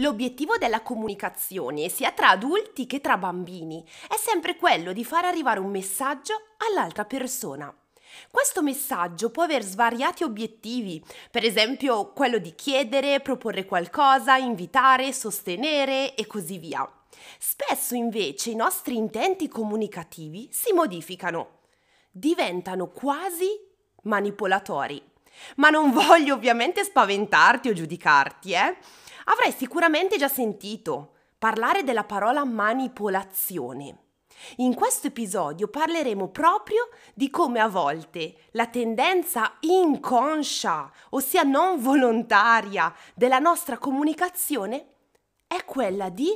L'obiettivo della comunicazione, sia tra adulti che tra bambini, è sempre quello di far arrivare un messaggio all'altra persona. Questo messaggio può avere svariati obiettivi, per esempio quello di chiedere, proporre qualcosa, invitare, sostenere e così via. Spesso invece i nostri intenti comunicativi si modificano, diventano quasi manipolatori. Ma non voglio ovviamente spaventarti o giudicarti, eh? Avrai sicuramente già sentito parlare della parola manipolazione. In questo episodio parleremo proprio di come a volte la tendenza inconscia, ossia non volontaria, della nostra comunicazione è quella di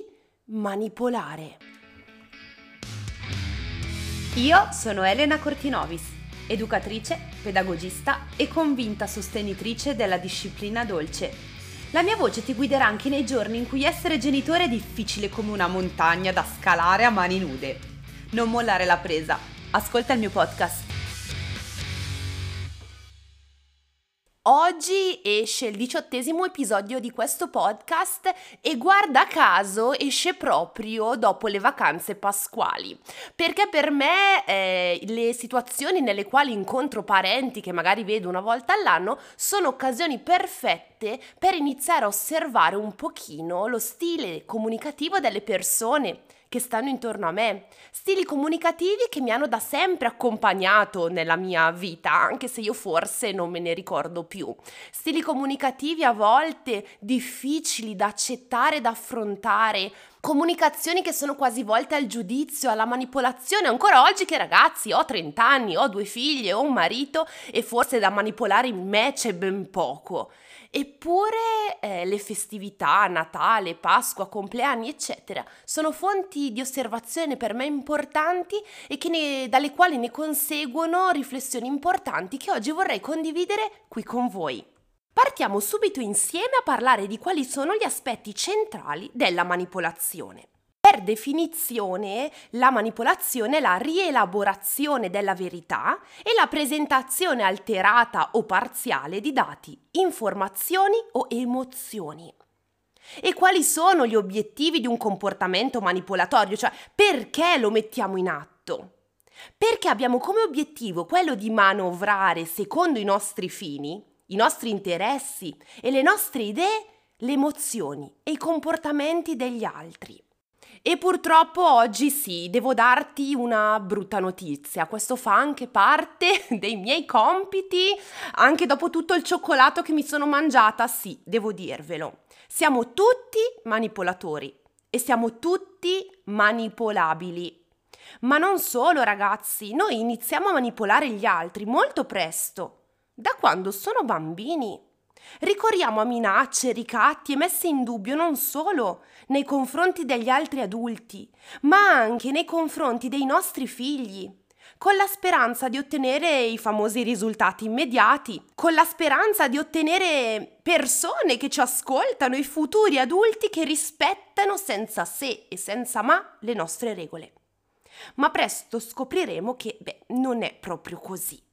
manipolare. Io sono Elena Cortinovis, educatrice, pedagogista e convinta sostenitrice della disciplina dolce. La mia voce ti guiderà anche nei giorni in cui essere genitore è difficile come una montagna da scalare a mani nude. Non mollare la presa. Ascolta il mio podcast. Oggi esce il diciottesimo episodio di questo podcast e guarda caso esce proprio dopo le vacanze pasquali. Perché per me eh, le situazioni nelle quali incontro parenti che magari vedo una volta all'anno sono occasioni perfette per iniziare a osservare un pochino lo stile comunicativo delle persone che stanno intorno a me, stili comunicativi che mi hanno da sempre accompagnato nella mia vita, anche se io forse non me ne ricordo più. Stili comunicativi a volte difficili da accettare, da affrontare, comunicazioni che sono quasi volte al giudizio, alla manipolazione. Ancora oggi che ragazzi, ho 30 anni, ho due figlie, ho un marito e forse da manipolare in me c'è ben poco. Eppure eh, le festività, Natale, Pasqua, compleanni, eccetera, sono fonti di osservazione per me importanti e ne, dalle quali ne conseguono riflessioni importanti che oggi vorrei condividere qui con voi. Partiamo subito insieme a parlare di quali sono gli aspetti centrali della manipolazione. Per definizione, la manipolazione è la rielaborazione della verità e la presentazione alterata o parziale di dati, informazioni o emozioni. E quali sono gli obiettivi di un comportamento manipolatorio? Cioè, perché lo mettiamo in atto? Perché abbiamo come obiettivo quello di manovrare secondo i nostri fini, i nostri interessi e le nostre idee, le emozioni e i comportamenti degli altri. E purtroppo oggi sì, devo darti una brutta notizia. Questo fa anche parte dei miei compiti, anche dopo tutto il cioccolato che mi sono mangiata, sì, devo dirvelo. Siamo tutti manipolatori e siamo tutti manipolabili. Ma non solo, ragazzi, noi iniziamo a manipolare gli altri molto presto, da quando sono bambini. Ricorriamo a minacce, ricatti e messe in dubbio non solo nei confronti degli altri adulti, ma anche nei confronti dei nostri figli, con la speranza di ottenere i famosi risultati immediati, con la speranza di ottenere persone che ci ascoltano, i futuri adulti che rispettano senza se e senza ma le nostre regole. Ma presto scopriremo che, beh, non è proprio così.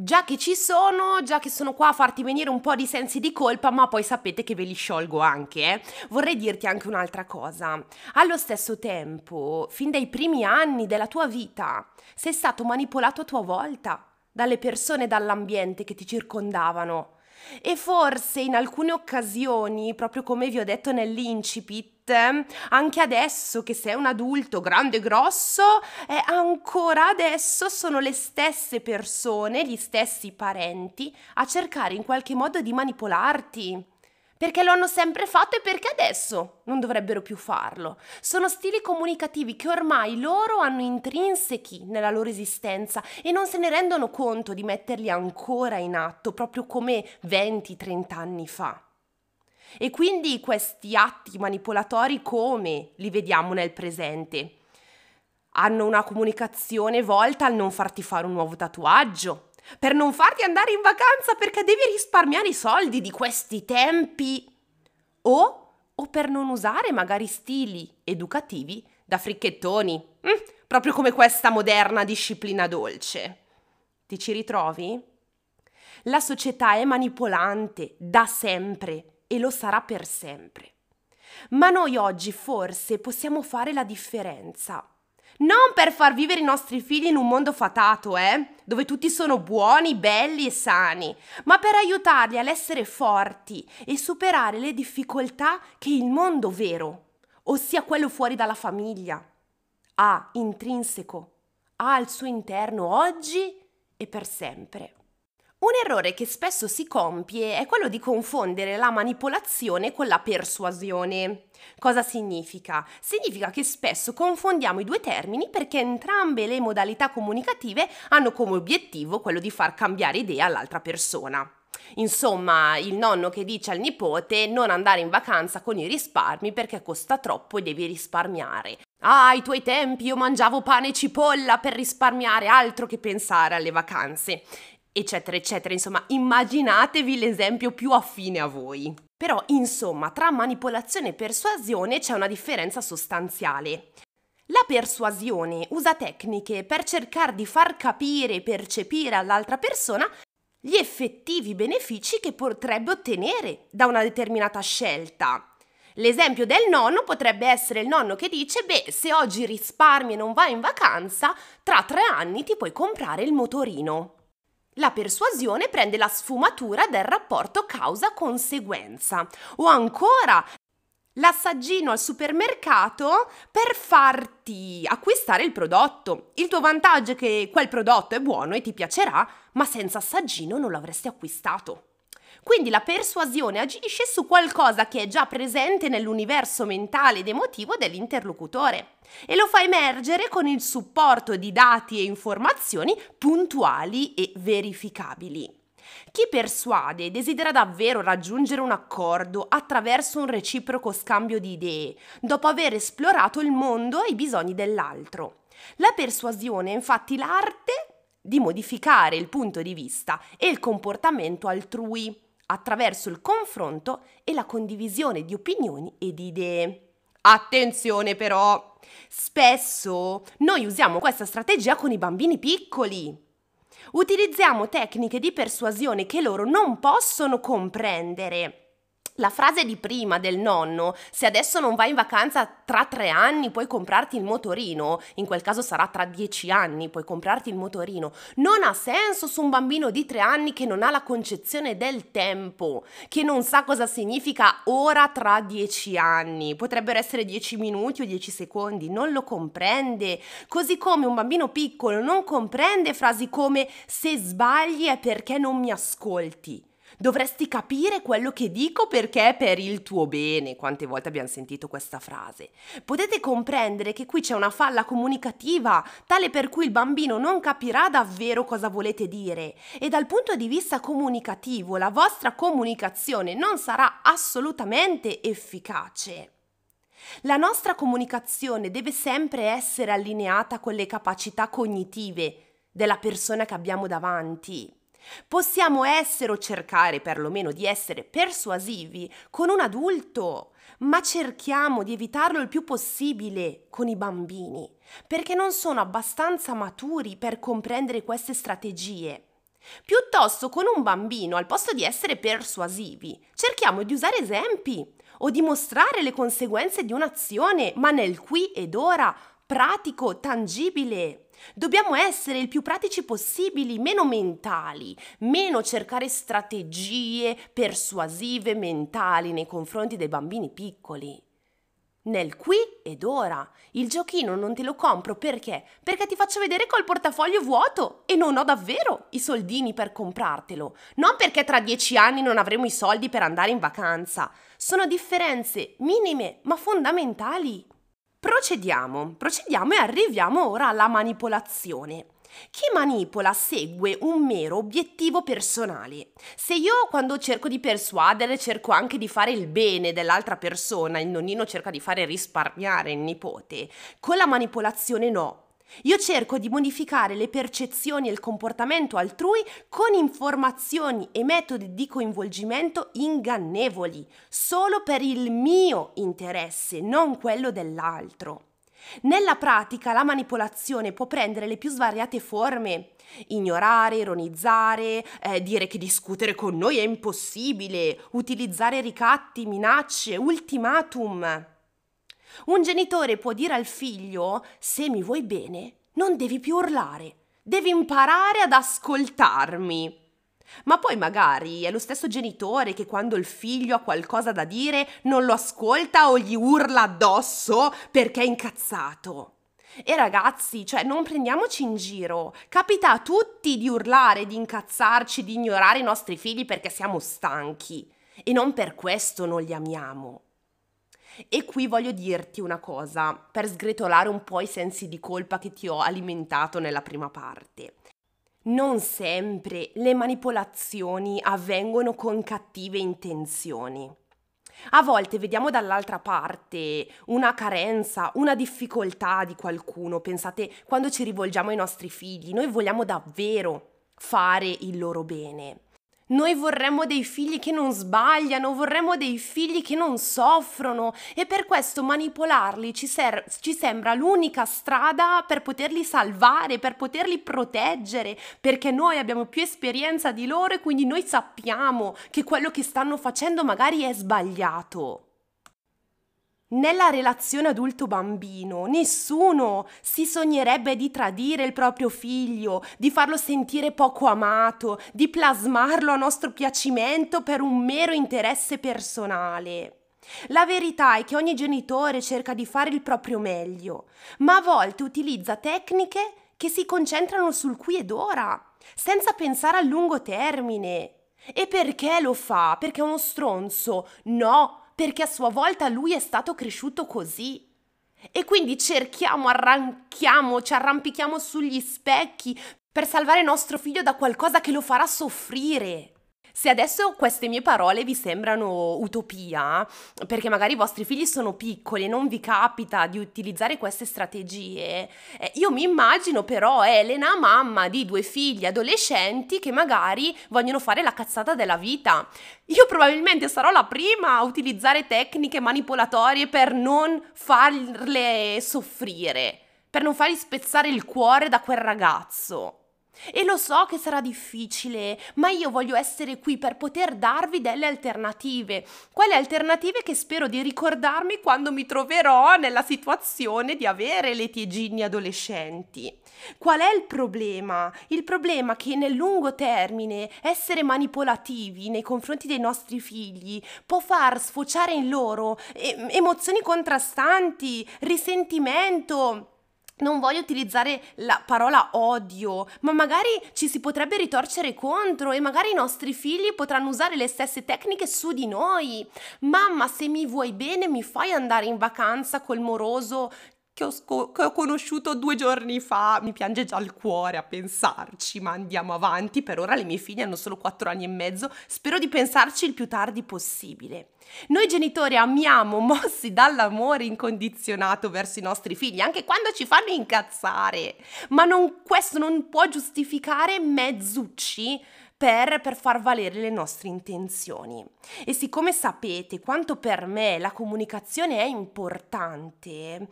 Già che ci sono, già che sono qua a farti venire un po' di sensi di colpa, ma poi sapete che ve li sciolgo anche, eh? Vorrei dirti anche un'altra cosa. Allo stesso tempo, fin dai primi anni della tua vita, sei stato manipolato a tua volta dalle persone e dall'ambiente che ti circondavano. E forse in alcune occasioni, proprio come vi ho detto nell'incipit, anche adesso che sei un adulto grande e grosso, eh, ancora adesso sono le stesse persone, gli stessi parenti a cercare in qualche modo di manipolarti. Perché lo hanno sempre fatto e perché adesso non dovrebbero più farlo. Sono stili comunicativi che ormai loro hanno intrinsechi nella loro esistenza e non se ne rendono conto di metterli ancora in atto, proprio come 20-30 anni fa. E quindi questi atti manipolatori come li vediamo nel presente? Hanno una comunicazione volta al non farti fare un nuovo tatuaggio, per non farti andare in vacanza perché devi risparmiare i soldi di questi tempi o, o per non usare magari stili educativi da fricchettoni, mm, proprio come questa moderna disciplina dolce. Ti ci ritrovi? La società è manipolante da sempre e lo sarà per sempre. Ma noi oggi forse possiamo fare la differenza. Non per far vivere i nostri figli in un mondo fatato, eh? Dove tutti sono buoni, belli e sani, ma per aiutarli ad essere forti e superare le difficoltà che il mondo vero, ossia quello fuori dalla famiglia, ha intrinseco, ha al suo interno oggi e per sempre. Un errore che spesso si compie è quello di confondere la manipolazione con la persuasione. Cosa significa? Significa che spesso confondiamo i due termini perché entrambe le modalità comunicative hanno come obiettivo quello di far cambiare idea all'altra persona. Insomma, il nonno che dice al nipote non andare in vacanza con i risparmi perché costa troppo e devi risparmiare. Ah, ai tuoi tempi io mangiavo pane e cipolla per risparmiare altro che pensare alle vacanze eccetera, eccetera. Insomma, immaginatevi l'esempio più affine a voi. Però, insomma, tra manipolazione e persuasione c'è una differenza sostanziale. La persuasione usa tecniche per cercare di far capire e percepire all'altra persona gli effettivi benefici che potrebbe ottenere da una determinata scelta. L'esempio del nonno potrebbe essere il nonno che dice: Beh, se oggi risparmi e non vai in vacanza, tra tre anni ti puoi comprare il motorino. La persuasione prende la sfumatura del rapporto causa-conseguenza o ancora l'assaggino al supermercato per farti acquistare il prodotto. Il tuo vantaggio è che quel prodotto è buono e ti piacerà, ma senza assaggino non l'avresti acquistato. Quindi la persuasione agisce su qualcosa che è già presente nell'universo mentale ed emotivo dell'interlocutore e lo fa emergere con il supporto di dati e informazioni puntuali e verificabili. Chi persuade desidera davvero raggiungere un accordo attraverso un reciproco scambio di idee, dopo aver esplorato il mondo e i bisogni dell'altro. La persuasione è infatti l'arte di modificare il punto di vista e il comportamento altrui attraverso il confronto e la condivisione di opinioni e di idee. Attenzione però, spesso noi usiamo questa strategia con i bambini piccoli. Utilizziamo tecniche di persuasione che loro non possono comprendere la frase di prima del nonno, se adesso non vai in vacanza tra tre anni puoi comprarti il motorino, in quel caso sarà tra dieci anni puoi comprarti il motorino, non ha senso su un bambino di tre anni che non ha la concezione del tempo, che non sa cosa significa ora tra dieci anni, potrebbero essere dieci minuti o dieci secondi, non lo comprende, così come un bambino piccolo non comprende frasi come se sbagli è perché non mi ascolti. Dovresti capire quello che dico perché è per il tuo bene. Quante volte abbiamo sentito questa frase? Potete comprendere che qui c'è una falla comunicativa, tale per cui il bambino non capirà davvero cosa volete dire e dal punto di vista comunicativo la vostra comunicazione non sarà assolutamente efficace. La nostra comunicazione deve sempre essere allineata con le capacità cognitive della persona che abbiamo davanti. Possiamo essere o cercare perlomeno di essere persuasivi con un adulto, ma cerchiamo di evitarlo il più possibile con i bambini, perché non sono abbastanza maturi per comprendere queste strategie. Piuttosto con un bambino, al posto di essere persuasivi, cerchiamo di usare esempi o di mostrare le conseguenze di un'azione, ma nel qui ed ora, pratico, tangibile. Dobbiamo essere il più pratici possibili, meno mentali, meno cercare strategie persuasive mentali nei confronti dei bambini piccoli. Nel qui ed ora. Il giochino non te lo compro perché? Perché ti faccio vedere col portafoglio vuoto e non ho davvero i soldini per comprartelo. Non perché tra dieci anni non avremo i soldi per andare in vacanza. Sono differenze minime ma fondamentali. Procediamo, procediamo e arriviamo ora alla manipolazione. Chi manipola segue un mero obiettivo personale. Se io quando cerco di persuadere cerco anche di fare il bene dell'altra persona, il nonnino cerca di fare risparmiare il nipote, con la manipolazione no, io cerco di modificare le percezioni e il comportamento altrui con informazioni e metodi di coinvolgimento ingannevoli, solo per il mio interesse, non quello dell'altro. Nella pratica la manipolazione può prendere le più svariate forme. Ignorare, ironizzare, eh, dire che discutere con noi è impossibile, utilizzare ricatti, minacce, ultimatum. Un genitore può dire al figlio, se mi vuoi bene, non devi più urlare, devi imparare ad ascoltarmi. Ma poi magari è lo stesso genitore che quando il figlio ha qualcosa da dire non lo ascolta o gli urla addosso perché è incazzato. E ragazzi, cioè non prendiamoci in giro. Capita a tutti di urlare, di incazzarci, di ignorare i nostri figli perché siamo stanchi. E non per questo non li amiamo. E qui voglio dirti una cosa, per sgretolare un po' i sensi di colpa che ti ho alimentato nella prima parte. Non sempre le manipolazioni avvengono con cattive intenzioni. A volte vediamo dall'altra parte una carenza, una difficoltà di qualcuno. Pensate, quando ci rivolgiamo ai nostri figli, noi vogliamo davvero fare il loro bene. Noi vorremmo dei figli che non sbagliano, vorremmo dei figli che non soffrono e per questo manipolarli ci, ser- ci, sembra l'unica strada per poterli salvare, per poterli proteggere, perché noi abbiamo più esperienza di loro e quindi noi sappiamo che quello che stanno facendo magari è sbagliato. Nella relazione adulto-bambino nessuno si sognerebbe di tradire il proprio figlio, di farlo sentire poco amato, di plasmarlo a nostro piacimento per un mero interesse personale. La verità è che ogni genitore cerca di fare il proprio meglio, ma a volte utilizza tecniche che si concentrano sul qui ed ora, senza pensare a lungo termine. E perché lo fa? Perché è uno stronzo? No, perché a sua volta lui è stato cresciuto così. E quindi cerchiamo, arranchiamo, ci arrampichiamo sugli specchi per salvare nostro figlio da qualcosa che lo farà soffrire. Se adesso queste mie parole vi sembrano utopia, perché magari i vostri figli sono piccoli e non vi capita di utilizzare queste strategie, eh, io mi immagino però Elena, mamma di due figli adolescenti che magari vogliono fare la cazzata della vita. Io probabilmente sarò la prima a utilizzare tecniche manipolatorie per non farle soffrire, per non fargli spezzare il cuore da quel ragazzo. E lo so che sarà difficile, ma io voglio essere qui per poter darvi delle alternative. Quelle alternative che spero di ricordarmi quando mi troverò nella situazione di avere le tiegini adolescenti. Qual è il problema? Il problema è che nel lungo termine essere manipolativi nei confronti dei nostri figli può far sfociare in loro emozioni contrastanti, risentimento non voglio utilizzare la parola odio, ma magari ci si potrebbe ritorcere contro e magari i nostri figli potranno usare le stesse tecniche su di noi. Mamma, se mi vuoi bene, mi fai andare in vacanza col moroso che ho, sco- che ho, conosciuto due giorni fa. Mi piange già il cuore a pensarci, ma andiamo avanti. Per ora le mie figlie hanno solo quattro anni e mezzo. Spero di pensarci il più tardi possibile. Noi genitori amiamo, mossi dall'amore incondizionato verso i nostri figli, anche quando ci fanno incazzare. Ma non, questo non può giustificare mezzucci per, per, far valere le nostre intenzioni. E siccome sapete quanto per me la comunicazione è importante,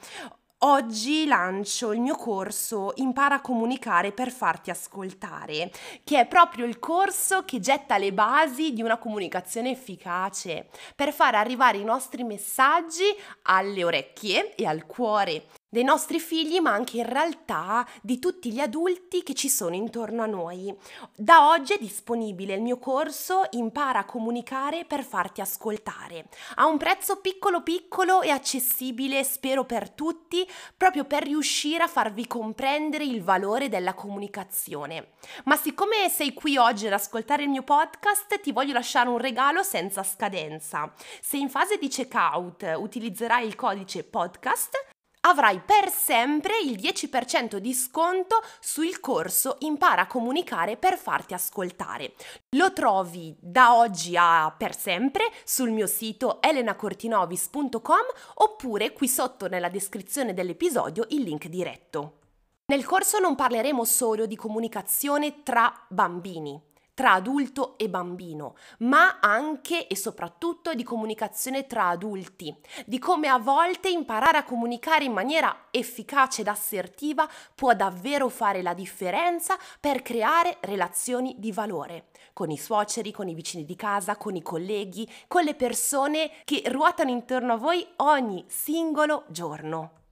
Oggi lancio il mio corso Impara a comunicare per farti ascoltare, che è proprio il corso che getta le basi di una comunicazione efficace, per far arrivare i nostri messaggi alle orecchie e al cuore dei nostri figli, ma anche in realtà di tutti gli adulti che ci sono intorno a noi. Da oggi è disponibile il mio corso Impara a comunicare per farti ascoltare. Ha un prezzo piccolo piccolo e accessibile, spero per tutti, proprio per riuscire a farvi comprendere il valore della comunicazione. Ma siccome sei qui oggi ad ascoltare il mio podcast, ti voglio lasciare un regalo senza scadenza. Se in fase di checkout utilizzerai il codice podcast, avrai per sempre il 10% di sconto sul corso Impara a comunicare per farti ascoltare. Lo trovi da oggi a per sempre sul mio sito elenacortinovis.com oppure qui sotto nella descrizione dell'episodio il link diretto. Nel corso non parleremo solo di comunicazione tra bambini, tra adulto e bambino, ma anche e soprattutto di comunicazione tra adulti, di come a volte imparare a comunicare in maniera efficace ed assertiva può davvero fare la differenza per creare relazioni di valore con i suoceri, con i vicini di casa, con i colleghi, con le persone che ruotano intorno a voi ogni singolo giorno.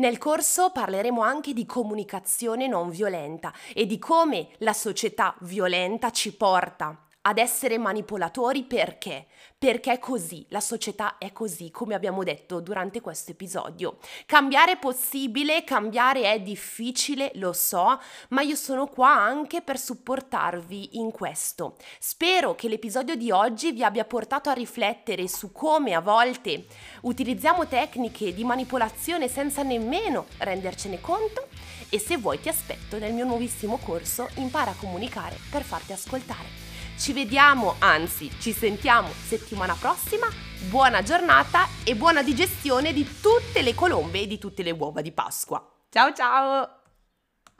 Nel corso parleremo anche di comunicazione non violenta e di come la società violenta ci porta ad essere manipolatori perché? Perché è così, la società è così, come abbiamo detto durante questo episodio. Cambiare è possibile, cambiare è difficile, lo so, ma io sono qua anche per supportarvi in questo. Spero che l'episodio di oggi vi abbia portato a riflettere su come a volte utilizziamo tecniche di manipolazione senza nemmeno rendercene conto e se vuoi ti aspetto nel mio nuovissimo corso Impara a comunicare per farti ascoltare. Ci vediamo, anzi ci sentiamo settimana prossima. Buona giornata e buona digestione di tutte le colombe e di tutte le uova di Pasqua. Ciao ciao!